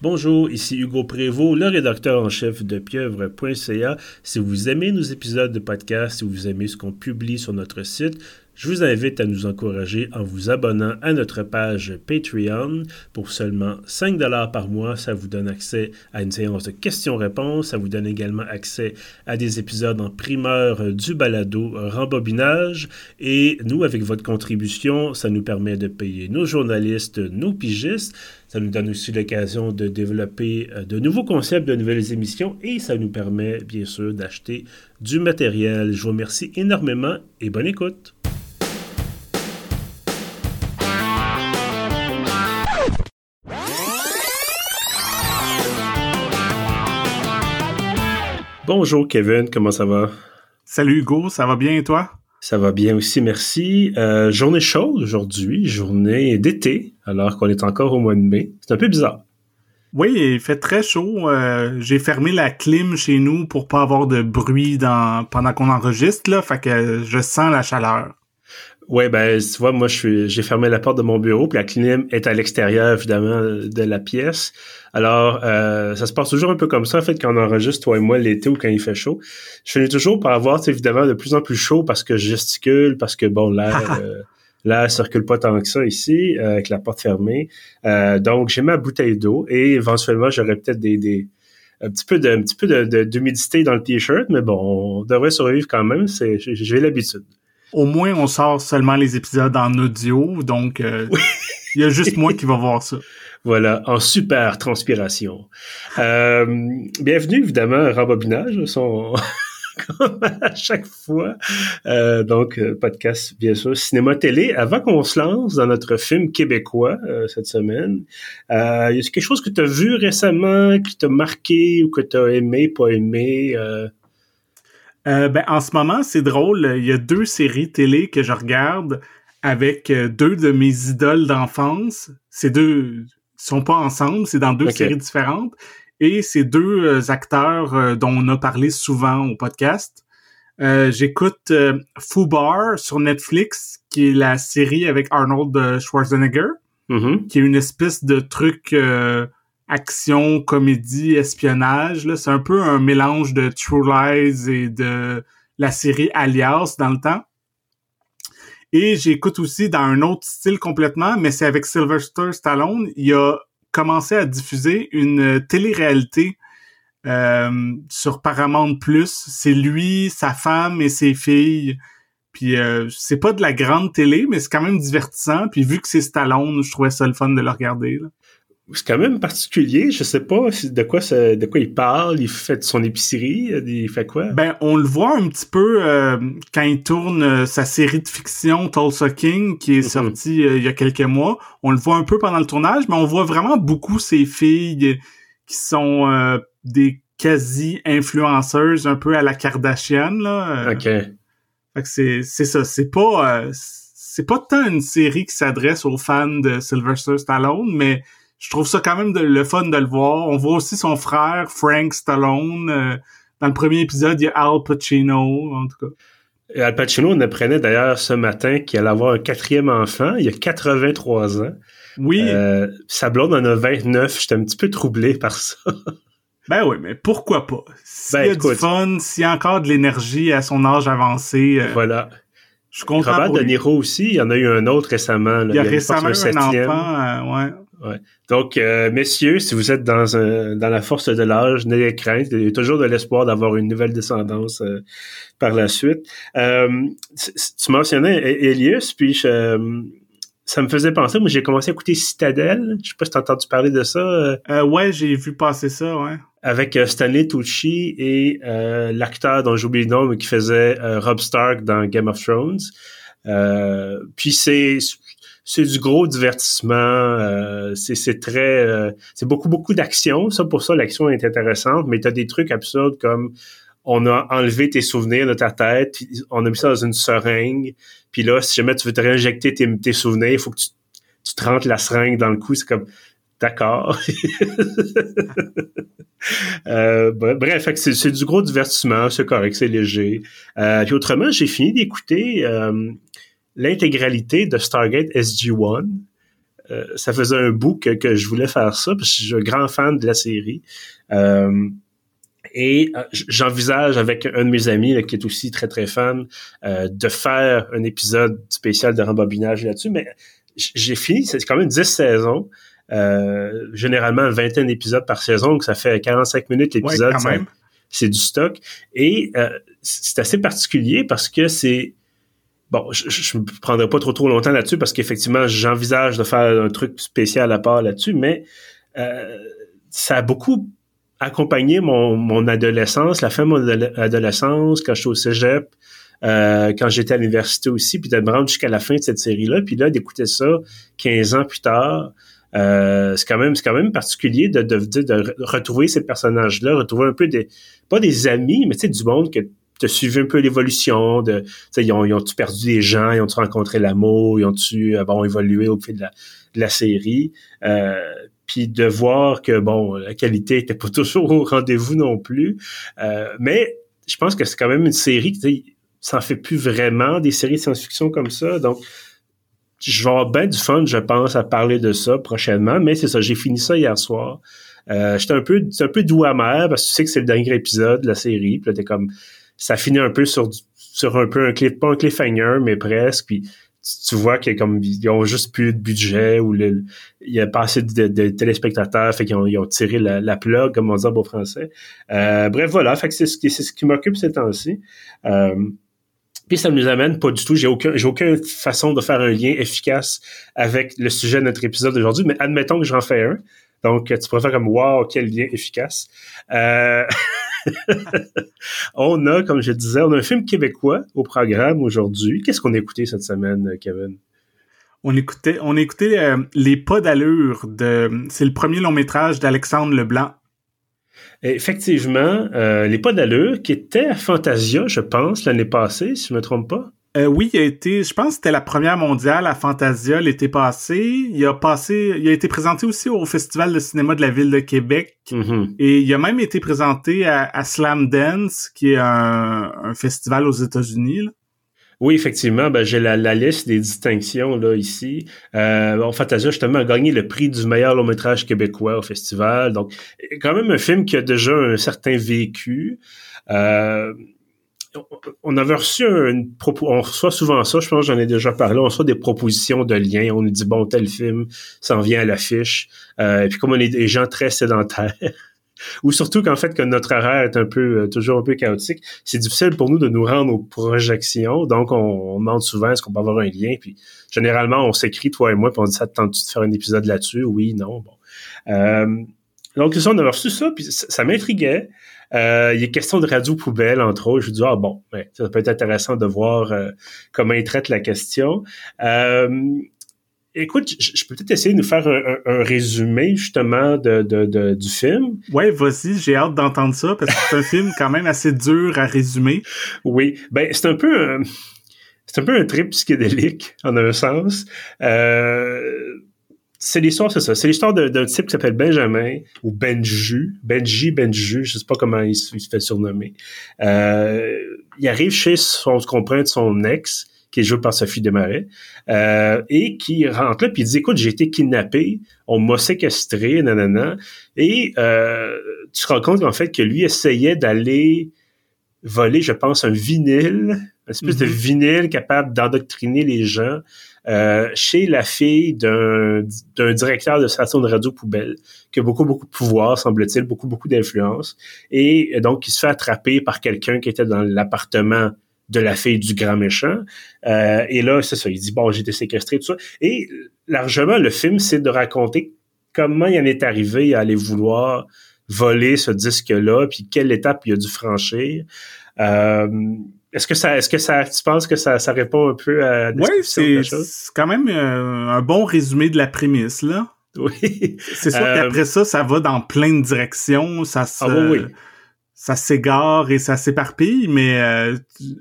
Bonjour, ici Hugo Prévost, le rédacteur en chef de pieuvre.ca. Si vous aimez nos épisodes de podcast, si vous aimez ce qu'on publie sur notre site, je vous invite à nous encourager en vous abonnant à notre page Patreon. Pour seulement 5 dollars par mois, ça vous donne accès à une séance de questions-réponses. Ça vous donne également accès à des épisodes en primeur du balado Rembobinage. Et nous, avec votre contribution, ça nous permet de payer nos journalistes, nos pigistes. Ça nous donne aussi l'occasion de développer euh, de nouveaux concepts, de nouvelles émissions et ça nous permet bien sûr d'acheter du matériel. Je vous remercie énormément et bonne écoute. Bonjour Kevin, comment ça va? Salut Hugo, ça va bien et toi? Ça va bien aussi, merci. Euh, journée chaude aujourd'hui, journée d'été, alors qu'on est encore au mois de mai. C'est un peu bizarre. Oui, il fait très chaud. Euh, j'ai fermé la clim chez nous pour pas avoir de bruit dans, pendant qu'on enregistre, là, fait que je sens la chaleur. Ouais, ben, tu vois, moi, j'ai fermé la porte de mon bureau, puis la clim est à l'extérieur, évidemment, de la pièce. Alors, euh, ça se passe toujours un peu comme ça, en fait, quand on enregistre, toi et moi, l'été ou quand il fait chaud. Je finis toujours par avoir, évidemment, de plus en plus chaud parce que je gesticule, parce que, bon, l'air... euh, L'air circule pas tant que ça ici, euh, avec la porte fermée. Euh, donc, j'ai ma bouteille d'eau et éventuellement, j'aurais peut-être des, des, un petit peu de, un petit peu d'humidité dans le t-shirt, mais bon, on devrait survivre quand même. C'est, j'ai l'habitude. Au moins, on sort seulement les épisodes en audio, donc euh, il y a juste moi qui va voir ça. Voilà, en super transpiration. Bienvenue, évidemment, à Rembobinage. Son... à chaque fois. Euh, donc, podcast, bien sûr, cinéma-télé. Avant qu'on se lance dans notre film québécois cette semaine, y a quelque chose que tu as vu récemment, qui t'a marqué ou que tu as aimé, pas aimé? Euh, ben, en ce moment, c'est drôle. Il y a deux séries télé que je regarde avec euh, deux de mes idoles d'enfance. Ces deux sont pas ensemble, c'est dans deux séries différentes. Et ces deux euh, acteurs dont on a parlé souvent au podcast. J'écoute Fubar sur Netflix, qui est la série avec Arnold Schwarzenegger, mm-hmm. qui est une espèce de truc action, comédie, espionnage. Là, c'est un peu un mélange de True Lies et de la série Alias dans le temps. Et j'écoute aussi dans un autre style complètement, mais c'est avec Sylvester Stallone. Il a à diffuser une télé-réalité euh, sur Paramount Plus. C'est lui, sa femme et ses filles. Puis euh, c'est pas de la grande télé, mais c'est quand même divertissant. Puis vu que c'est Stallone, je trouvais ça le fun de le regarder. C'est quand même particulier. Je sais pas de quoi ça, de quoi il parle. Il fait son épicerie. Il fait quoi? Ben, on le voit un petit peu euh, quand il tourne euh, sa série de fiction Tulsa King, qui est mhm. sortie euh, il y a quelques mois. On le voit un peu pendant le tournage, mais on voit vraiment beaucoup ces filles qui sont des quasi influenceuses, un peu à la Kardashian là. Ok. Fait que c'est c'est ça. C'est pas c'est pas tant une série qui s'adresse aux fans de Sylvester Stallone, mais je trouve ça quand même le fun de le voir. On voit aussi son frère, Frank Stallone. Euh, dans le premier épisode, il y a Al Pacino, en tout cas. Et Al Pacino, on apprenait d'ailleurs ce matin qu'il allait avoir un quatrième enfant. Il a 83 ans. Oui. Euh, sa blonde en a 29. J'étais un petit peu troublé par ça. Ben oui, mais pourquoi pas? S'il ben, y a du fun, s'il y a encore de l'énergie à son âge avancé. Euh, voilà. Je suis content. Robert De Niro aussi, il y en a eu un autre récemment. Il y a, récemment un, enfant, ouais. Ouais. Donc, euh, messieurs, si vous êtes dans, un, dans la force de l'âge, n'ayez crainte. Il y a toujours de l'espoir d'avoir une nouvelle descendance euh, par la suite. Euh, tu mentionnais e-, Elias, puis ça me faisait penser, moi j'ai commencé à écouter Citadel. Je sais pas si t'as entendu parler de ça. ouais, j'ai vu passer ça, ouais. Avec Stanley Tucci et l'acteur dont j'oublie le nom, mais qui faisait Rob Stark dans Game of Thrones. puis c'est c'est du gros divertissement. Euh, c'est très, euh, c'est beaucoup beaucoup d'action. Ça pour ça l'action est intéressante, mais tu as des trucs absurdes comme on a enlevé tes souvenirs de ta tête, on a mis ça dans une seringue, puis là si jamais tu veux te réinjecter tes, tes souvenirs, il faut que tu, tu te rentres la seringue dans le cou. C'est comme d'accord. euh, bref, c'est du gros divertissement, c'est correct, c'est léger. Euh, puis autrement, j'ai fini d'écouter euh, l'intégralité de Stargate SG-1. ça faisait un bout que, je voulais faire ça, parce que je suis un grand fan de la série. et j'envisage avec un de mes amis qui est aussi très très fan de faire un épisode spécial de rembobinage là-dessus, mais j'ai fini, c'est quand même 10 saisons. Euh, généralement une vingtaine d'épisodes par saison, donc ça fait 45 minutes l'épisode. c'est du stock. Et euh, c'est assez particulier parce que c'est bon, je ne prendrai pas trop trop longtemps là-dessus parce qu'effectivement, j'envisage de faire un truc spécial à part là-dessus, mais euh, ça a beaucoup accompagné mon, mon adolescence, la fin de mon adolescence, quand je suis au cégep, euh, quand j'étais à l'université aussi, puis de me rendre jusqu'à la fin de cette série-là, puis là, d'écouter ça 15 ans plus tard, euh, c'est quand même c'est quand même particulier de, de, de, retrouver ces personnages-là, retrouver un peu des pas des amis, mais tu sais du monde que tu as suivi un peu l'évolution de ils ont ils ont perdu des gens, ils ont tu rencontré l'amour, ils ont tu euh, bon évolué au fil de la, de la série. Euh, puis de voir que bon la qualité était pas toujours au rendez-vous non plus. Euh, mais je pense que c'est quand même une série qui ça en fait plus vraiment des séries de science-fiction comme ça. Donc je vais avoir bien du fun, je pense, à parler de ça prochainement, mais c'est ça, j'ai fini ça hier soir. Euh, j'étais un peu, un peu doux amer parce que tu sais que c'est le dernier épisode de la série. Puis là, t'es comme, ça finit un peu sur, sur un peu un cliff, pas un cliffhanger, mais presque. Puis tu, vois qu'ils comme ils ont juste plus de budget ou il y a pas assez de, téléspectateurs, fait qu'ils ont, ils ont tiré la, la plug, comme on dit en beau français. Euh, bref, voilà, fait que c'est ce qui, ce qui m'occupe ces temps-ci. Euh, puis ça nous amène pas du tout, j'ai aucun, j'ai aucune façon de faire un lien efficace avec le sujet de notre épisode d'aujourd'hui, mais admettons que j'en fais un. Donc, tu pourrais faire comme wow, quel lien efficace. Euh... on a, comme je disais, on a un film québécois au programme aujourd'hui. Qu'est-ce qu'on a écouté cette semaine, Kevin? On écoutait, on écoutait euh, Les pas d'allure de, c'est le premier long métrage d'Alexandre Leblanc Effectivement, euh, Les Pas d'allure, qui était à Fantasia, je pense, l'année passée, si je me trompe pas. Euh, oui, il a été, je pense que c'était la première mondiale à Fantasia l'été passé. Il a passé, il a été présenté aussi au Festival de cinéma de la ville de Québec. Mm-hmm. Et il a même été présenté à, Slam Dance, qui est un, un festival aux États-Unis. Oui, effectivement, ben, j'ai la, liste des distinctions là ici. Euh, Fantasia, justement, a gagné le prix du meilleur long métrage québécois au festival. Donc, quand même un film qui a déjà un certain vécu. Euh, on avait reçu une on reçoit souvent ça, je pense j'en ai déjà parlé, on reçoit des propositions de liens, on nous dit bon tel film s'en vient à l'affiche, euh, et puis comme on est des gens très sédentaires, ou surtout qu'en fait que notre horaire est un peu euh, toujours un peu chaotique, c'est difficile pour nous de nous rendre aux projections. Donc on, demande souvent est-ce qu'on peut avoir un lien. Puis généralement on s'écrit toi et moi puis on dit ça te tente de faire un épisode là-dessus? Oui, non, bon. Euh, donc ça on a reçu ça puis ça, m'intriguait. Euh, il est question de radio poubelle entre autres. Je me dis ah bon, ça peut être intéressant de voir comment il traite la question. Écoute, je, peux peut-être essayer de nous faire un, résumé justement de, de, du film. Ouais, vas-y, j'ai hâte d'entendre ça parce que c'est un film quand même assez dur à résumer. Oui, ben c'est un peu un, c'est un peu un trip psychédélique en un sens. Euh, c'est l'histoire, c'est ça. C'est l'histoire d'un type qui s'appelle Benjamin ou Benju, Benji, Benju, je sais pas comment il, se fait surnommer. Euh, il arrive chez son, de son ex qui est joué par Sophie Desmarais, euh, et qui rentre là, puis il dit, écoute, j'ai été kidnappé, on m'a séquestré, nanana, et euh, tu te rends compte qu'en fait que lui essayait d'aller voler, je pense, un vinyle, une espèce de mhm. vinyle capable d'endoctriner les gens euh, chez la fille d'un directeur de station de radio poubelle qui a beaucoup, beaucoup de pouvoir, semble-t-il, beaucoup, beaucoup d'influence. Et donc, il se fait attraper par quelqu'un qui était dans l'appartement de la fille du grand méchant. Euh, et là, c'est ça, il dit, bon, j'ai été séquestré, tout ça. Et largement, le film, c'est de raconter comment il en est arrivé à aller vouloir voler ce disque-là, puis quelle étape il a dû franchir. Euh, est-ce que ça, est-ce que ça, tu penses que ça, ça répond un peu à Oui, c'est, quand même euh, un bon résumé de la prémisse, là. Oui. C'est sûr qu'après ça, ça va dans plein de directions, ça se... Ah oui ça s'égare et ça s'éparpille, mais euh,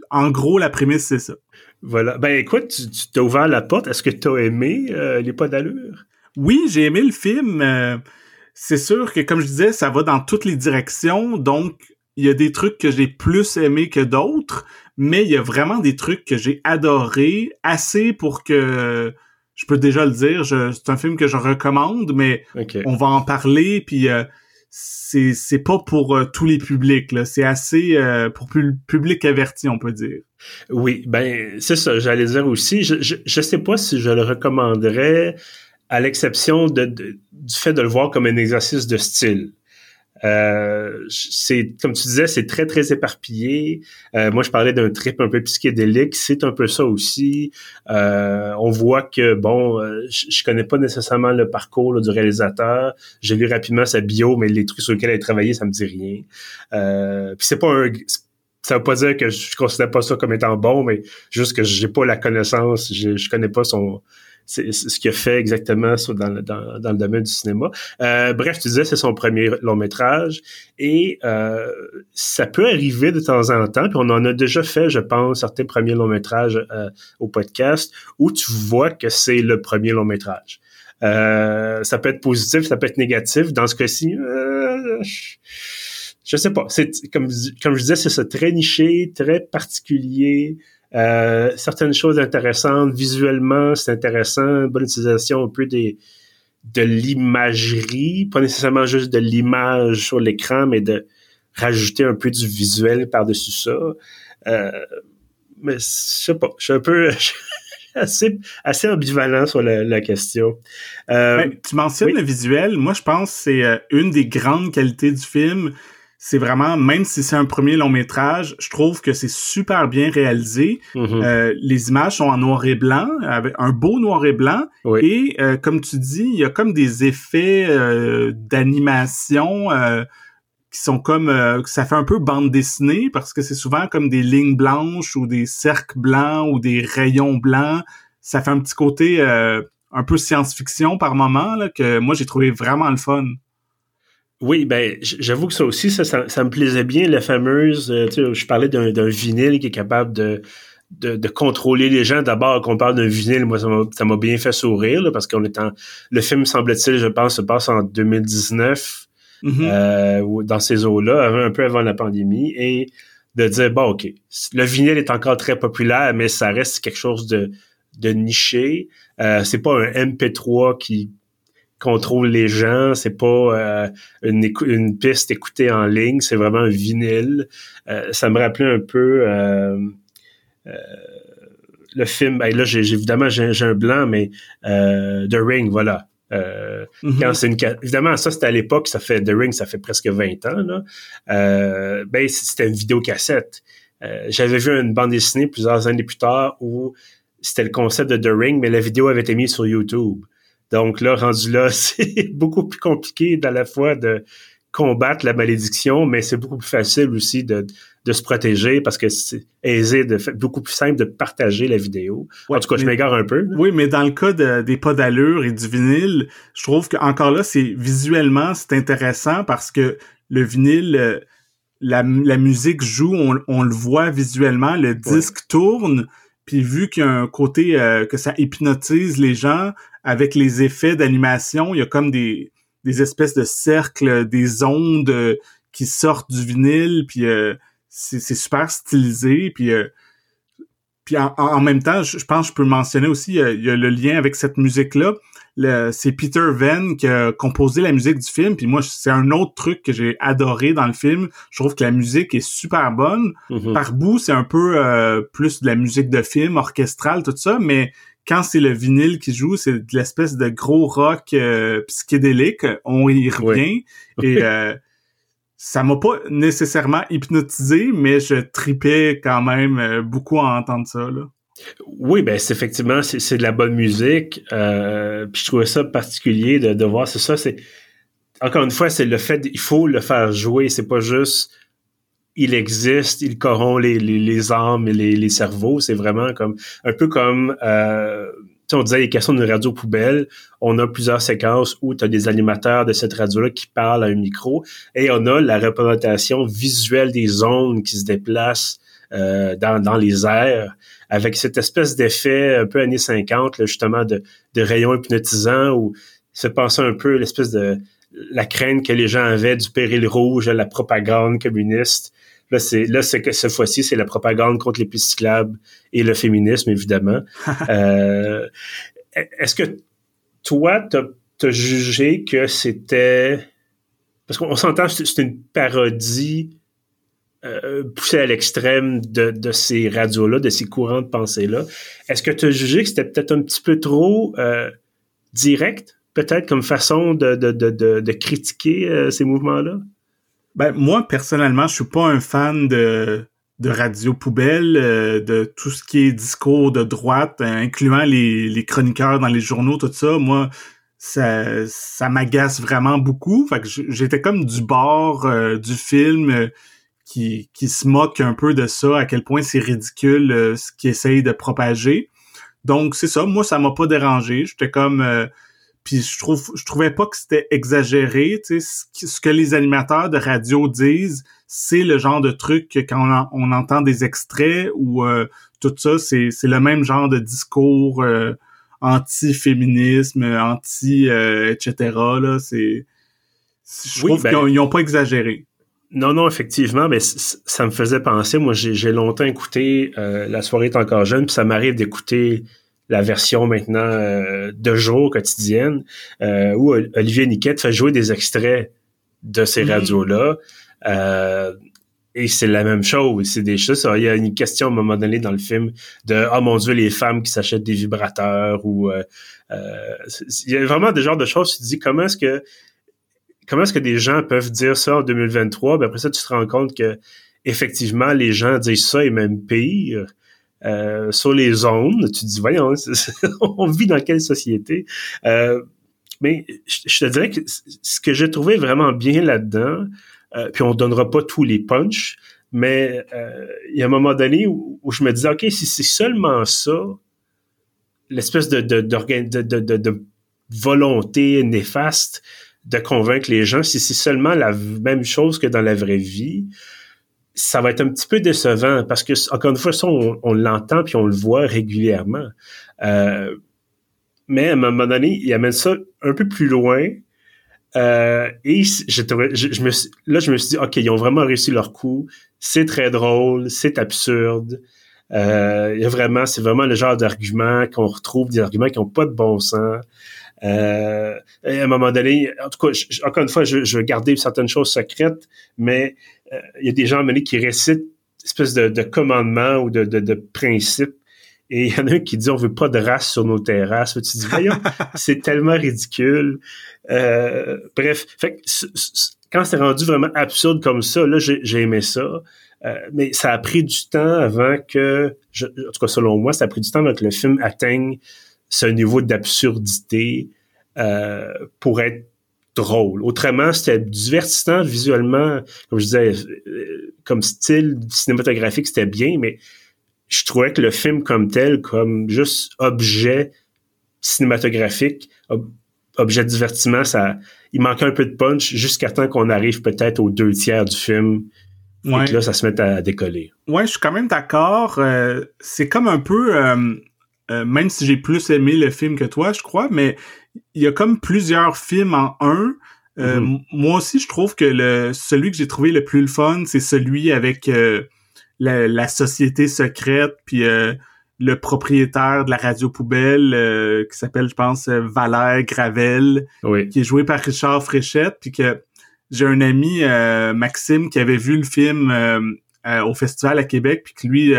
en gros, la prémisse, c'est ça. Voilà. Ben écoute, tu t'as ouvert la porte. Est-ce que tu as aimé euh, Les pas d'allure? Oui, j'ai aimé le film. Euh, c'est sûr que, comme je disais, ça va dans toutes les directions. Donc, il y a des trucs que j'ai plus aimé que d'autres, mais il y a vraiment des trucs que j'ai adoré assez pour que je peux déjà le dire, c'est un film que je recommande, mais on va en parler, puis euh, c'est c'est pas pour euh, tous les publics, là. C'est assez euh, pour le public averti, on peut dire. Oui, ben c'est ça, j'allais dire aussi. Je, je, je sais pas si je le recommanderais à l'exception de, du fait de le voir comme un exercice de style. Euh, c'est comme tu disais, c'est très très éparpillé. Euh, moi, je parlais d'un trip un peu psychédélique. C'est un peu ça aussi. Euh, on voit que bon, je, connais pas nécessairement le parcours du réalisateur. J'ai lu rapidement sa bio, mais les trucs sur lesquels elle a travaillé, ça me dit rien. puis c'est pas un ça veut pas dire que je considère pas ça comme étant bon, mais juste que j'ai pas la connaissance, je, je connais pas son c'est ce qu'il a fait exactement dans, le, dans, dans, le domaine du cinéma. Euh, bref, tu disais, c'est son premier long métrage et euh, ça peut arriver de temps en temps, puis on en a déjà fait, je pense, certains premiers longs métrages euh, au podcast où tu vois que c'est le premier long métrage. Euh, ça peut être positif, ça peut être négatif. Dans ce cas-ci, euh, je sais pas. C'est comme comme je disais, c'est ça très niché, très particulier. Euh, certaines choses intéressantes visuellement, c'est intéressant, bonne utilisation un peu des de l'imagerie, pas nécessairement juste de l'image sur l'écran, mais de rajouter un peu du visuel par-dessus ça. Euh, mais je sais pas, je suis un peu assez, assez ambivalent sur la, question. Euh, ben, tu mentionnes le visuel, moi je pense que c'est une des grandes qualités du film c'est vraiment, même si c'est un premier long métrage, je trouve que c'est super bien réalisé. Mm-hmm. euh, les images sont en noir et blanc, avec un beau noir et blanc. Et euh, comme tu dis, il y a comme des effets euh, d'animation euh, qui sont comme, ça fait un peu bande dessinée parce que c'est souvent comme des lignes blanches ou des cercles blancs ou des rayons blancs. Ça fait un petit côté un peu science-fiction par moment là, que moi j'ai trouvé vraiment le fun. Oui, ben j'avoue que ça aussi, ça, ça, me plaisait bien, la fameuse, euh, tu sais, je parlais d'un vinyle qui est capable de, de, contrôler les gens. D'abord, qu'on parle d'un vinyle, moi, ça m'a bien fait sourire, parce qu'on est en... Le film, semble-t-il, je pense, se passe en 2019, mm-hmm. euh, dans ces eaux-là, un peu avant la pandémie, et de dire, bon, OK, le vinyle est encore très populaire, mais ça reste quelque chose de, de niché. Euh, c'est pas un MP3 qui contrôle les gens. C'est pas euh, une, une, piste écoutée en ligne, c'est vraiment un vinyle. Euh, ça me rappelait un peu euh, le film. Ben là, j'ai évidemment j'ai un blanc, mais The Ring, voilà. Mm-hmm. quand c'est une évidemment ça c'était à l'époque ça fait The Ring ça fait presque 20 ans là ben c'était une vidéocassette j'avais vu une bande dessinée plusieurs années plus tard où c'était le concept de The Ring mais la vidéo avait été mise sur YouTube donc là, rendu là, c'est beaucoup plus compliqué à la fois de combattre la malédiction, mais c'est beaucoup plus facile aussi de, de se protéger parce que c'est aisé, de beaucoup plus simple de partager la vidéo. en tout cas, je m'égare un peu. Oui, mais dans le cas des pas d'allure et du vinyle, je trouve que encore là, c'est visuellement, c'est intéressant parce que le vinyle, euh, la, la musique joue, on, on, le voit visuellement, le disque tourne, puis vu qu'il y a un côté euh, que ça hypnotise les gens, avec les effets d'animation, il y a comme des, des espèces de cercles, des ondes euh, qui sortent du vinyle, puis euh, c'est super stylisé, puis euh, puis en, même temps, je, pense que je peux mentionner aussi, il y a le lien avec cette musique-là. C'est Peter Venn qui a composé la musique du film. Puis moi, c'est un autre truc que j'ai adoré dans le film. Je trouve que la musique est super bonne. Mm-hmm. Par bout, c'est un peu plus de la musique de film, orchestrale, tout ça. Mais quand c'est le vinyle qui joue, c'est de l'espèce de gros rock euh, psychédélique. On y revient. Et euh, ça m'a pas nécessairement hypnotisé, mais je tripais quand même euh, beaucoup à entendre ça. Là. Oui, ben c'est effectivement c'est de la bonne musique. Euh, puis je trouvais ça particulier de, de voir. C'est ça, c'est encore une fois, c'est le fait il faut le faire jouer. C'est pas juste il existe, il corrompt les, les, les âmes et les, les cerveaux. C'est vraiment comme un peu comme euh, on disait les questions d'une radio poubelle. On a plusieurs séquences où tu as des animateurs de cette radio-là qui parlent à un micro et on a la représentation visuelle des ondes qui se déplacent euh, dans, dans les airs avec cette espèce d'effet un peu années 50, justement, de, de rayons hypnotisants où se passe un peu l'espèce de la crainte que les gens avaient du péril rouge, la propagande communiste. Là, c'est là, c'est que cette fois-ci, c'est la propagande contre les pistes cyclables et le féminisme, évidemment. euh, est-ce que toi, t'as as jugé que c'était... Parce qu'on s'entend, c'est une parodie euh, poussée à l'extrême de, de, ces radios-là, de ces courants de pensée-là. Est-ce que tu as jugé que c'était peut-être un petit peu trop euh, direct, peut-être comme façon de, de, de, de critiquer euh, ces mouvements-là? Ben, moi, personnellement, je suis pas un fan de, de radio poubelle, euh, de tout ce qui est discours de droite, incluant les, les chroniqueurs dans les journaux, tout ça. Moi, ça, ça m'agace vraiment beaucoup. Fait que j'étais comme du bord euh, du film euh, qui, qui se moque un peu de ça, à quel point c'est ridicule euh, ce qu'il essaye de propager. Donc c'est ça, moi ça m'a pas dérangé. J'étais comme puis je trouve je trouvais pas que c'était exagéré, tu sais ce, que les animateurs de radio disent, c'est le genre de truc que quand on, entend des extraits ou tout ça, c'est c'est le même genre de discours anti-féminisme, anti, euh, etc. Là, c'est, je trouve ben qu'ils n'ont pas exagéré. Non, non, effectivement, mais ça me faisait penser. Moi, j'ai longtemps écouté euh, La soirée est encore jeune, puis ça m'arrive d'écouter la version maintenant euh, de jour quotidienne, où Olivier Niquette fait jouer des extraits de ces radios-là. Et c'est la même chose. C'est des choses. Il y a une question à un moment donné dans le film de oh mon dieu les femmes qui s'achètent des vibrateurs ou euh, euh, il y a vraiment des genres de choses. Tu te dis comment est-ce que comment est-ce que des gens peuvent dire ça en 2023 Ben après ça tu te rends compte que effectivement les gens disent ça et même pire. Euh, sur les ondes, tu dis voyons, on vit dans quelle société? Mais je te dirais que ce que j'ai trouvé vraiment bien là-dedans, euh, puis on donnera pas tous les punchs, mais euh, il y a un moment donné où, je me disais, OK, si c'est seulement ça, l'espèce de, de, de, volonté néfaste de convaincre les gens, si c'est seulement la même chose que dans la vraie vie, ça va être un petit peu décevant parce que, encore une fois, ça, on, l'entend puis on le voit régulièrement. Euh, mais à un moment donné, il amène ça un peu plus loin euh, et je, je, me là, je me suis dit, OK, ils ont vraiment réussi leur coup. C'est très drôle, c'est absurde. Euh, il y a vraiment, c'est vraiment le genre d'argument qu'on retrouve, des arguments qui n'ont pas de bon sens. Euh, à un moment donné, en tout cas, encore une fois, je, je, veux garder certaines choses secrètes, mais euh, il y a des gens à qui récitent une espèce de, de commandement ou de, de, de principe et il y en a un qui dit on veut pas de race sur nos terrasses. Tu dis voyons, c'est tellement ridicule. Euh, bref, fait quand c'est rendu vraiment absurde comme ça, là j'ai aimé ça. Euh, mais ça a pris du temps avant que, en tout cas selon moi, ça a pris du temps avant que le film atteigne ce niveau d'absurdité euh, pour être drôle. Autrement, c'était divertissant visuellement, comme je disais, comme style cinématographique, c'était bien, mais je trouvais que le film comme tel, comme juste objet cinématographique, objet de divertissement, ça, il manquait un peu de punch jusqu'à temps qu'on arrive peut-être aux deux tiers du film. Et que là, ça se met à décoller. Ouais, je suis quand même d'accord. Euh, c'est comme un peu, euh, euh, même si j'ai plus aimé le film que toi, je crois, mais il y a comme plusieurs films en un. Mm-hmm. Moi aussi, je trouve que le celui que j'ai trouvé le plus le fun, c'est celui avec la, société secrète, puis euh, le propriétaire de la radio poubelle euh, qui s'appelle, je pense, euh, Valère Gravel, qui est joué par Richard Fréchette, puis que j'ai un ami, Maxime, qui avait vu le film au festival à Québec, puis que lui,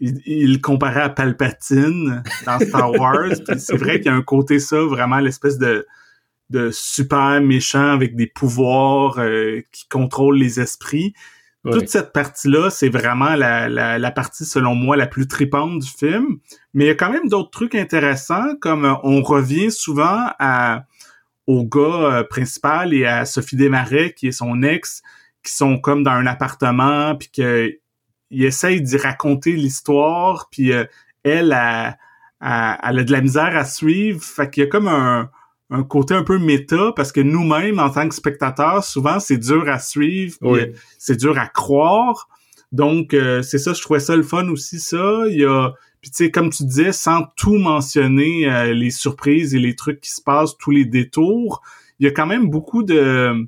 il, comparait à Palpatine dans Star Wars. c'est vrai qu'il y a un côté ça, vraiment l'espèce de de super méchant avec des pouvoirs qui contrôlent les esprits. Toute cette partie-là, c'est vraiment la, la, partie, selon moi, la plus tripante du film. Mais il y a quand même d'autres trucs intéressants, comme euh, on revient souvent à, au gars euh, principal et à Sophie Desmarais, qui est son ex, qui sont comme dans un appartement, puis que il essaye d'y raconter l'histoire, puis euh, elle, a, elle a de la misère à suivre. Fait qu'il y a comme un un côté un peu méta parce que nous-mêmes, en tant que spectateurs, souvent, c'est dur à suivre, c'est dur à croire. Donc, euh, c'est ça, je trouvais ça le fun aussi, ça. Il y a, puis tu sais, comme tu disais, sans tout mentionner euh, les surprises et les trucs qui se passent, tous les détours, il y a quand même beaucoup de...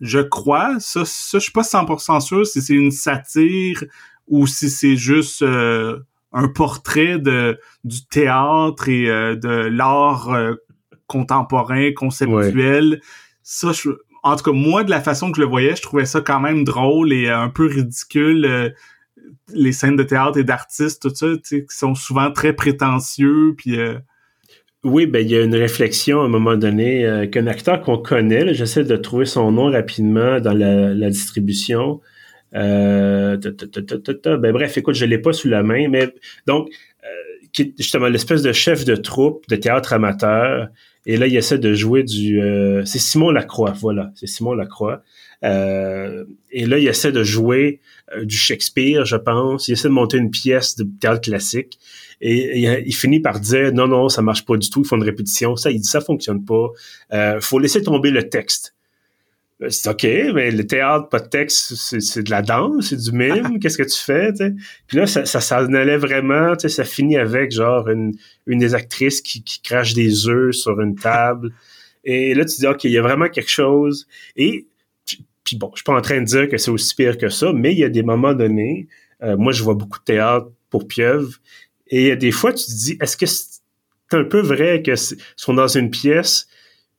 Je crois, ça, ça je suis pas 100% sûr si c'est une satire ou si c'est juste euh, un portrait de du théâtre et euh, de l'art euh, contemporain, conceptuel. Ça, je, en tout cas, moi, de la façon que je le voyais, je trouvais ça quand même drôle et un peu ridicule. les scènes de théâtre et d'artistes, tout ça, qui sont souvent très prétentieux, puis oui, ben il y a une réflexion à un moment donné euh, qu'un acteur qu'on connaît, j'essaie de trouver son nom rapidement dans la, distribution. Euh, ben bref, écoute, je l'ai pas sous la main, mais donc euh, justement l'espèce de chef de troupe de théâtre amateur. Et là, il essaie de jouer du. Euh, c'est Simon Lacroix, voilà, c'est Simon Lacroix. Euh, et là, il essaie de jouer du Shakespeare, je pense. Il essaie de monter une pièce de théâtre classique. Et, il finit par dire non, non, ça marche pas du tout, il faut une répétition. Ça, il dit ça fonctionne pas. Euh, faut laisser tomber le texte. Euh, c'est OK, mais le théâtre, pas de texte, c'est de la danse, c'est du mime, qu'est-ce que tu fais? Puis là, ça, ça s'en allait vraiment, ça finit avec genre une, une des actrices qui, qui crache des œufs sur une table. Et là, tu dis, OK, il y a vraiment quelque chose. Et puis bon, je suis pas en train de dire que c'est aussi pire que ça, mais il y a des moments donnés, euh, moi je vois beaucoup de théâtre pour pieuvre, et des fois, tu te dis, est-ce que c'est un peu vrai que sont dans une pièce,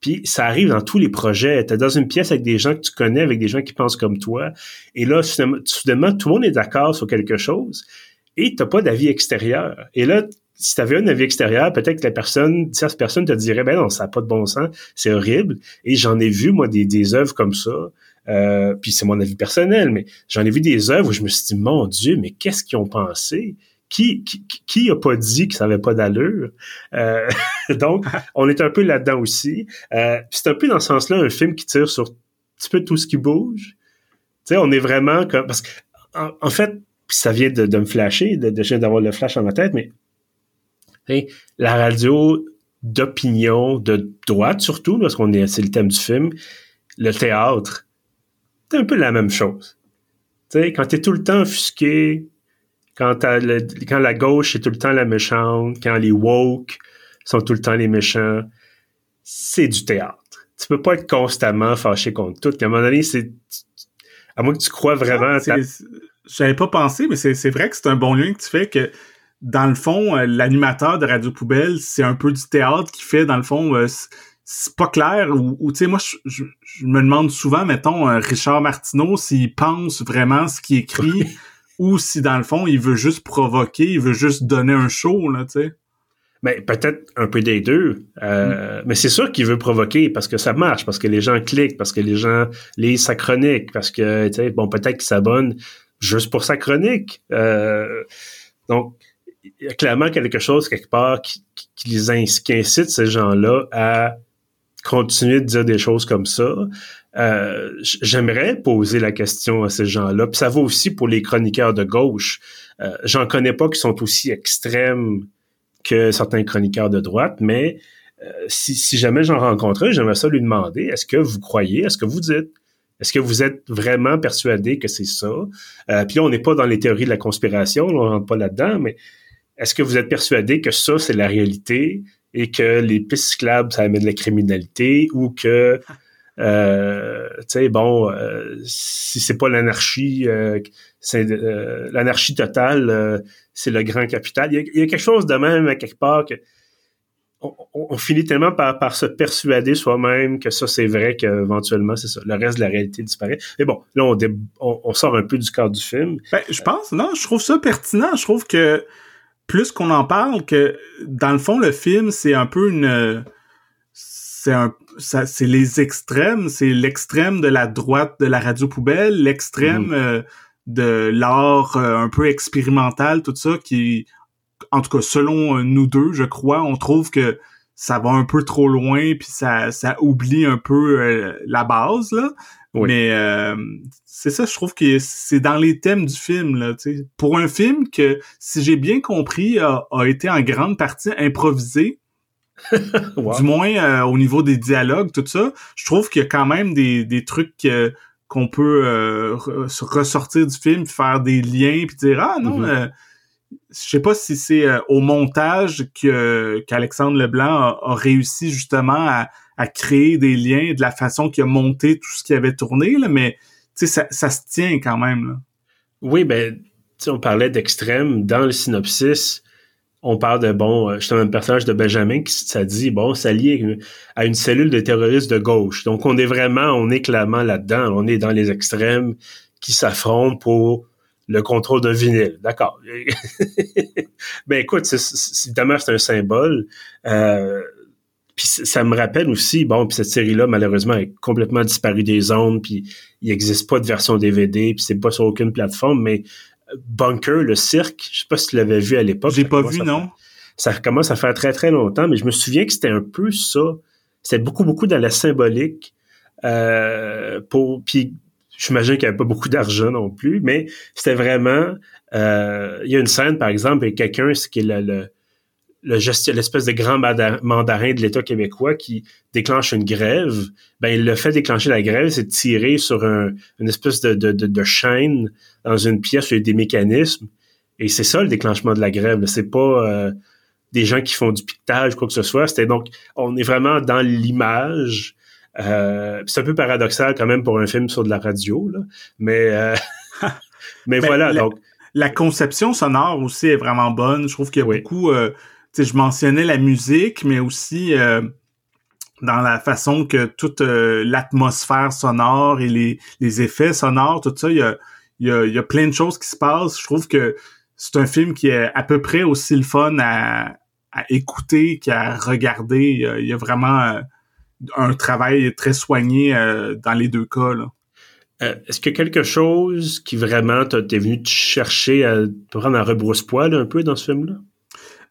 puis ça arrive dans tous les projets. Tu es dans une pièce avec des gens que tu connais, avec des gens qui pensent comme toi, et là, soudainement, tout le monde est d'accord sur quelque chose, et tu pas d'avis extérieur. Et là, si tu avais un avis extérieur, peut-être que la personne, cette personne te dirait, ben non, ça n'a pas de bon sens, c'est horrible. Et j'en ai vu, moi, des œuvres comme ça. Euh, puis c'est mon avis personnel, mais j'en ai vu des œuvres où je me suis dit, mon Dieu, mais qu'est-ce qu'ils ont pensé? qui, qui, qui a pas dit que ça avait pas d'allure? Euh, donc, on est un peu là-dedans aussi. Euh, c'est un peu dans ce sens-là un film qui tire sur un petit peu tout ce qui bouge. Tu sais, on est vraiment comme... Parce que, en, fait, ça vient de, de me flasher, de, de d'avoir le flash dans ma tête, mais la radio d'opinion, de droite surtout, parce qu'on est, c'est le thème du film, le théâtre, c'est un peu la même chose. Tu sais, quand t'es tout le temps offusqué, quand, la gauche est tout le temps la méchante, quand les woke sont tout le temps les méchants, c'est du théâtre. Tu peux pas être constamment fâché contre tout. À un moment donné, c'est à moins que tu crois vraiment. J'avais pas pensé, mais c'est vrai que c'est un bon lien que tu fais que dans le fond, euh, l'animateur de Radio Poubelle, c'est un peu du théâtre qui fait, dans le fond, euh, c'est pas clair. Ou, tu sais, moi, je, me demande souvent, mettons, euh, Richard Martineau, s'il pense vraiment ce qu'il écrit ou si dans le fond il veut juste provoquer, il veut juste donner un show là, tu sais. Ben, peut-être un peu des deux. Euh, mm. Mais c'est sûr qu'il veut provoquer parce que ça marche, parce que les gens cliquent, parce que les gens lisent sa chronique, parce que, tu sais, bon, peut-être qu'ils s'abonnent juste pour sa chronique. Euh, donc, il y a clairement quelque chose quelque part qui, qui, les incite ces gens-là à continuer de dire des choses comme ça. Euh, j'aimerais poser la question à ces gens-là. Puis ça vaut aussi pour les chroniqueurs de gauche. Euh, J'en connais pas qui sont aussi extrêmes que certains chroniqueurs de droite, mais euh, si, si, jamais j'en rencontrais, j'aimerais ça lui demander est-ce que vous croyez, est-ce que vous dites? Est-ce que vous êtes vraiment persuadé que c'est ça? Euh, puis là, on n'est pas dans les théories de la conspiration, on rentre pas là-dedans, mais est-ce que vous êtes persuadé que ça, c'est la réalité? Et que les pistes cyclables, ça amène la criminalité ou que euh, tu sais, bon, euh, si c'est pas l'anarchie, euh, c'est euh, l'anarchie totale, c'est le grand capital. Il y, a, quelque chose de même à quelque part que on, finit tellement par, par se persuader soi-même que ça c'est vrai qu'éventuellement c'est ça. Le reste de la réalité disparaît. Mais bon, là on, on, sort un peu du cadre du film. Ben, je pense, non, je trouve ça pertinent. Je trouve que plus qu'on en parle, que dans le fond le film c'est un peu une c'est un c'est les extrêmes, c'est l'extrême de la droite de la radio poubelle, l'extrême mhm. euh, de l'art euh, un peu expérimental, tout ça qui, en tout cas selon euh, nous deux, je crois, on trouve que ça va un peu trop loin puis ça, ça oublie un peu la base là. Mais c'est ça, je trouve que c'est dans les thèmes du film là. Pour un film que, si j'ai bien compris, a été en grande partie improvisé Du moins euh, au niveau des dialogues, tout ça. Je trouve qu'il y a quand même des, des trucs qu'on peut euh, ressortir du film, faire des liens, puis dire ah non, euh, je sais pas si c'est au montage qu'Alexandre Leblanc a, réussi justement à, créer des liens de la façon qu'il a monté tout ce qu'il avait tourné, là, mais ça, se tient quand même. Oui, ben on parlait d'extrême dans le synopsis. On parle de, bon, justement, un personnage de Benjamin qui, ça dit, bon, ça lié à une cellule de terroristes de gauche. Donc, on est vraiment, on est clairement là-dedans. On est dans les extrêmes qui s'affrontent pour le contrôle d'un vinyle. D'accord. ben écoute, évidemment, c'est un symbole. Euh, puis ça me rappelle aussi, bon, puis cette série-là, malheureusement, est complètement disparue des ondes, puis il n'existe pas de version DVD, puis c'est pas sur aucune plateforme, mais Bunker, le cirque, je sais pas si tu l'avais vu à l'époque. J'ai pas vu, non. ça commence à faire très, très longtemps, mais je me souviens que c'était un peu ça. C'était beaucoup, beaucoup dans la symbolique. Euh, pour, puis j'imagine qu'il n'y avait pas beaucoup d'argent non plus, mais c'était vraiment... Euh, il y a une scène, par exemple, avec quelqu'un, ce qui est le, le l'espèce de grand mandarin de l'État québécois qui déclenche une grève, ben le fait déclencher la grève, c'est de tirer sur un, une espèce de, de, de, chaîne dans une pièce où il y a des mécanismes. Et c'est ça le déclenchement de la grève. C'est pas euh, des gens qui font du piquetage, quoi que ce soit. C'était donc, on est vraiment dans l'image. Euh, c'est un peu paradoxal quand même pour un film sur de la radio, là. mais euh, mais, voilà. La, donc la conception sonore aussi est vraiment bonne. Je trouve qu'il y a beaucoup je mentionnais la musique, mais aussi euh, dans la façon que toute euh, l'atmosphère sonore et les, les, effets sonores, tout ça, il y a, y, a, y a plein de choses qui se passent. Je trouve que c'est un film qui est à peu près aussi le fun à, à écouter qu'à regarder. Il y, a, vraiment euh, un travail très soigné dans les deux cas. Là. Est-ce qu'il y a quelque chose qui vraiment t'es venu te chercher à prendre un rebrousse-poil un peu dans ce film-là?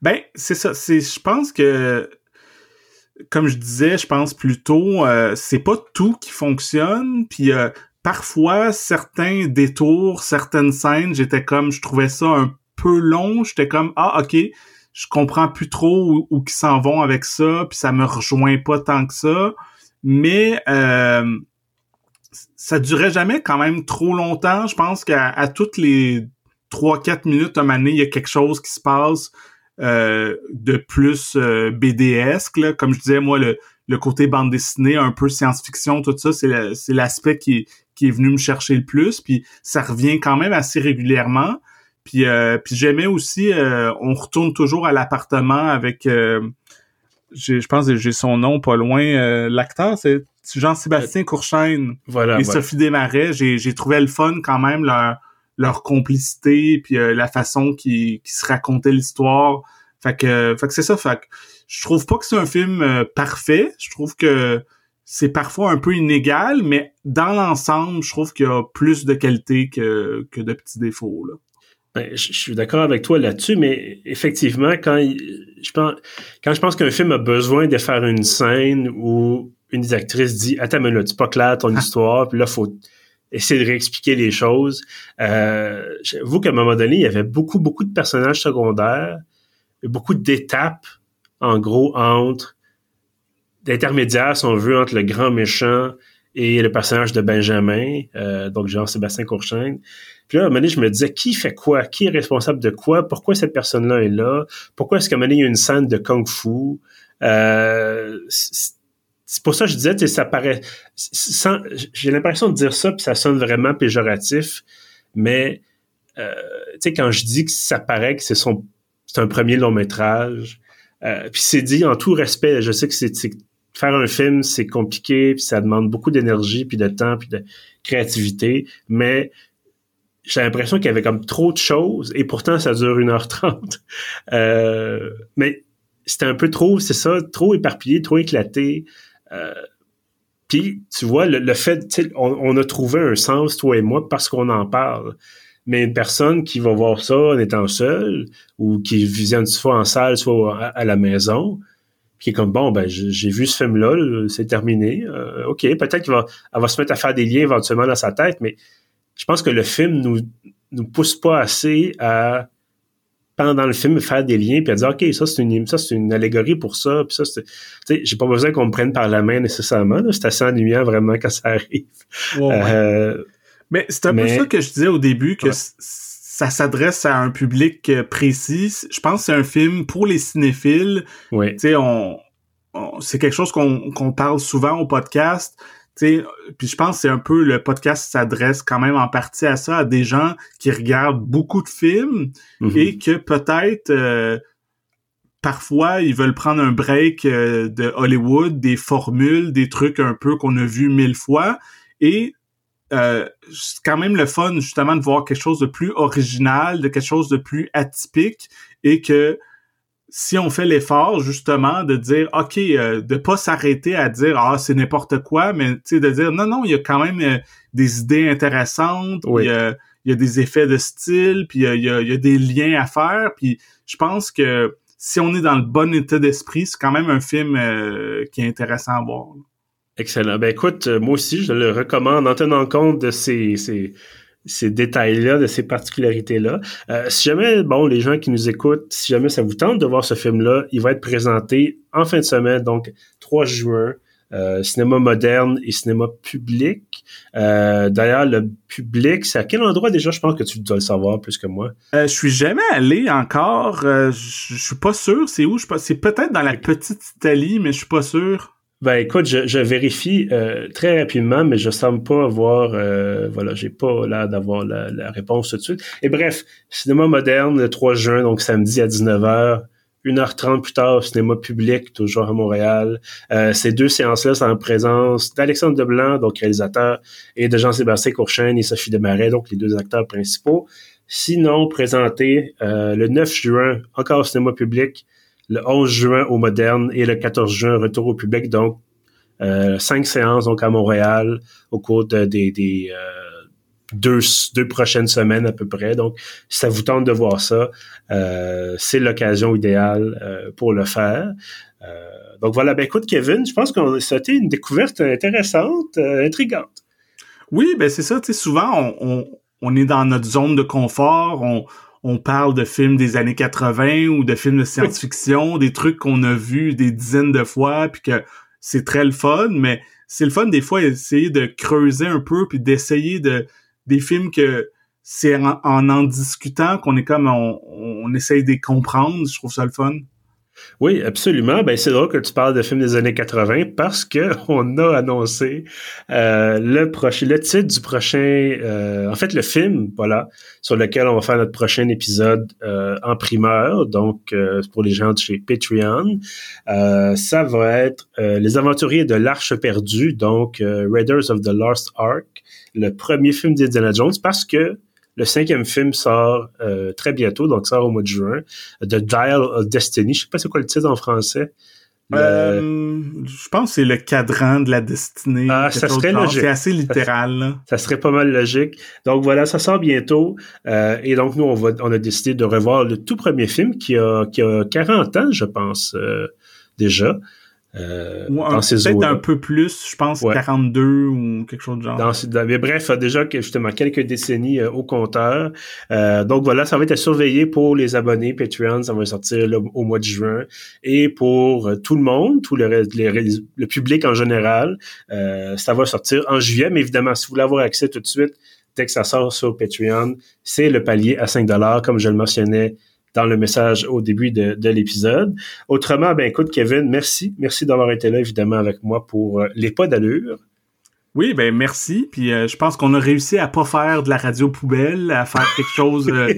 Ben, c'est ça. C'est, je pense que, comme je disais, je pense plutôt, euh, c'est pas tout qui fonctionne. Puis euh, parfois, certains détours, certaines scènes, j'étais comme, je trouvais ça un peu long. J'étais comme, ah, ok, je comprends plus trop où, où s'en vont avec ça. Puis ça me rejoint pas tant que ça. Mais euh, ça durait jamais quand même trop longtemps. Je pense qu'à toutes les 3-4 minutes à année, il y a quelque chose qui se passe euh, de plus euh, BDesque. Comme je disais, moi, le, le côté bande dessinée, un peu science-fiction, tout ça, c'est l'aspect qui, qui est venu me chercher le plus. Puis ça revient quand même assez régulièrement. Puis, euh, puis j'aimais aussi, euh, on retourne toujours à l'appartement avec, je pense que j'ai son nom pas loin, l'acteur, c'est Jean-Sébastien Courchaine voilà, et Sophie Desmarais. J'ai trouvé le fun quand même, leur, leur complicité puis euh, la façon qui qui se racontait l'histoire. Fait que fait que c'est ça fait que je trouve pas que c'est un film euh, parfait, je trouve que c'est parfois un peu inégal, mais dans l'ensemble, je trouve qu'il y a plus de qualité que, que de petits défauts. Là. Ben, je, suis d'accord avec toi là-dessus, mais effectivement, quand je pense quand je pense qu'un film a besoin de faire une scène où une des actrices dit Attends, mais là, c'est pas clair ton histoire, puis là, faut essayer de réexpliquer les choses. Euh, J'avoue qu'à un moment donné, il y avait beaucoup, beaucoup de personnages secondaires, beaucoup d'étapes, en gros, entre d'intermédiaires, si on veut, entre le grand méchant et le personnage de Benjamin, euh, donc Jean-Sébastien Courchaine. Puis là, à un moment donné, je me disais, qui fait quoi? Qui est responsable de quoi? Pourquoi cette personne-là est là? Pourquoi est-ce qu'à un moment donné, il y a une scène de kung-fu? Euh, c'est pour ça que je disais, ça paraît. J'ai l'impression de dire ça, puis ça sonne vraiment péjoratif, mais euh, tu sais, quand je dis que ça paraît que c'est son c'est un premier long métrage, euh, puis c'est dit en tout respect. Je sais que c'est faire un film, c'est compliqué, puis ça demande beaucoup d'énergie, puis de temps, puis de créativité, mais j'ai l'impression qu'il y avait comme trop de choses, et pourtant ça dure 1h30. Euh, mais c'était un peu trop, c'est ça, trop éparpillé, trop éclaté. Euh, puis, tu vois, le, fait, on, on, a trouvé un sens, toi et moi, parce qu'on en parle. Mais une personne qui va voir ça en étant seule, ou qui visionne soit en salle, soit à, la maison, qui est comme, bon, ben, j'ai vu ce film-là, c'est terminé. Euh, OK, peut-être qu'elle va, elle va se mettre à faire des liens éventuellement dans sa tête, mais je pense que le film nous, nous pousse pas assez à pendant le film faire des liens puis à dire ok ça c'est une ça c'est une allégorie pour ça puis ça c'est tu sais j'ai pas besoin qu'on me prenne par la main nécessairement c'est assez ennuyant vraiment quand ça arrive euh, mais c'est un peu ça que je disais au début que ça s'adresse à un public euh, précis je pense que c'est un film pour les cinéphiles oui. tu sais on, c'est quelque chose qu'on qu'on parle souvent au podcast puis je pense que c'est un peu le podcast s'adresse quand même en partie à ça, à des gens qui regardent beaucoup de films Mhm. et que peut-être euh, parfois ils veulent prendre un break euh, de Hollywood, des formules, des trucs un peu qu'on a vu mille fois et euh, c'est quand même le fun justement de voir quelque chose de plus original, de quelque chose de plus atypique et que si on fait l'effort justement de dire ok euh, de pas s'arrêter à dire ah c'est n'importe quoi mais tu sais de dire non non il y a quand même euh, des idées intéressantes Oui. il y a il y a des effets de style puis il y a, il y a, il y a des liens à faire puis je pense que si on est dans le bon état d'esprit c'est quand même un film euh, qui est intéressant à voir Excellent. Ben écoute, euh, moi aussi, je le recommande en tenant compte de ces, ces, ces détails-là, de ces particularités-là. Euh, si jamais, bon, les gens qui nous écoutent, si jamais ça vous tente de voir ce film-là, il va être présenté en fin de semaine, donc 3 juin, euh, cinéma moderne et cinéma public. Euh, D'ailleurs, le public, c'est à quel endroit déjà? Je pense que tu dois le savoir plus que moi. Euh, je suis jamais allé encore. euh, je suis pas sûr. C'est où? Je sais pas- C'est peut-être dans la petite Italie, mais je suis pas sûr. Ben écoute, je, je vérifie euh, très rapidement, mais je semble pas avoir, euh, voilà, j'ai pas l'air d'avoir la, la réponse tout de suite. Et bref, cinéma moderne le 3 juin, donc samedi à 19h, 1h30 plus tard, cinéma public, toujours à Montréal. Euh, ces deux séances-là sont en présence d'Alexandre Deblanc, donc réalisateur, et de Jean-Sébastien Courchaine et Sophie Desmarais, donc les deux acteurs principaux. Sinon, présenté euh, le 9 juin, encore au cinéma public, le 11 juin au Moderne et le 14 juin retour au public. Donc, euh, cinq séances donc à Montréal au cours de, des, euh, deux, prochaines semaines à peu près. Donc, si ça vous tente de voir ça, euh, c'est l'occasion idéale pour le faire. Donc voilà, ben écoute Kevin, je pense que c'était une découverte intéressante, intrigante. Oui, ben c'est ça. Tu sais, souvent on, on, on est dans notre zone de confort. On, on parle de films des années 80 ou de films de science-fiction, des trucs qu'on a vus des dizaines de fois, puis que c'est très le fun. Mais c'est le fun des fois essayer de creuser un peu puis d'essayer de des films que c'est en, en en discutant qu'on est comme on, on essaye de les comprendre. Je trouve ça le fun. Oui, absolument. Ben, c'est drôle que tu parles de films des années 80 parce que on a annoncé euh, le prochain, le titre du prochain, euh, en fait, le film, voilà, sur lequel on va faire notre prochain épisode euh, en primeur. Donc, euh, pour les gens de chez Patreon, euh, ça va être Les Aventuriers de l'Arche perdue, donc Raiders of the Lost Ark, le premier film d'Indiana Jones, parce que le cinquième film sort euh, très bientôt, donc sort au mois de juin. The Dial of Destiny. Je sais pas c'est quoi le titre en français. Le- Euh, je pense que c'est le cadran de la destinée. Ah, ça serait genre. logique. C'est assez littéral. là. Ça serait pas mal logique. Donc voilà, ça sort bientôt. Euh, et donc nous, on, va, on a décidé de revoir le tout premier film qui a, qui a 40 ans, je pense, euh, déjà. Euh, dans ces Peut-être un peu plus, je pense Ouais. 42 ou quelque chose de genre. Dans, dans- mais bref, déjà que justement quelques décennies euh, au compteur. Euh, donc voilà, ça va être à surveiller pour les abonnés Patreon, ça va sortir là, au mois de juin. Et pour euh, tout le monde, tout le, public en général, euh, ça va sortir en juillet. Mais évidemment, si vous voulez avoir accès tout de suite, dès que ça sort sur Patreon, c'est le palier à 5 comme je le mentionnais dans le message au début de, de l'épisode. Autrement, ben écoute, Kevin, merci. Merci d'avoir été là, évidemment, avec moi pour euh, les pas d'allure. Oui, ben merci. Puis euh, je pense qu'on a réussi à pas faire de la radio poubelle, à faire quelque chose euh,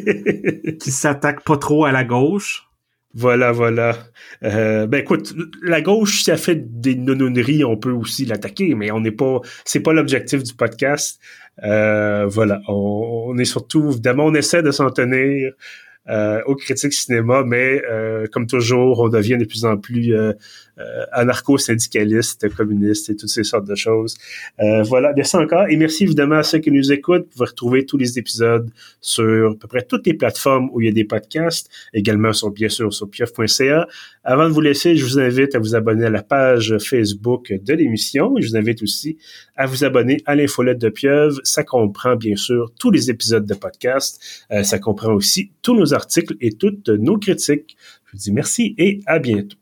qui s'attaque pas trop à la gauche. Voilà, voilà. Euh, ben écoute, la gauche, si elle fait des nononneries, on peut aussi l'attaquer, mais on n'est pas, c'est pas l'objectif du podcast. Voilà, on, on est surtout, évidemment, on essaie de s'en tenir aux critiques cinéma, mais euh, comme toujours, on devient de plus en plus euh, euh, anarcho-syndicaliste, communiste et toutes ces sortes de choses. Euh, voilà, merci encore et merci évidemment à ceux qui nous écoutent. Vous pouvez retrouver tous les épisodes sur à peu près toutes les plateformes où il y a des podcasts, également sur bien sûr sur pieuf.ca. Avant de vous laisser, je vous invite à vous abonner à la page Facebook de l'émission et je vous invite aussi à vous abonner à l'infolette de Pieuvre. Ça comprend bien sûr tous les épisodes de podcast. Euh, ça comprend aussi tous nos articles et toutes nos critiques. Je vous dis merci et à bientôt.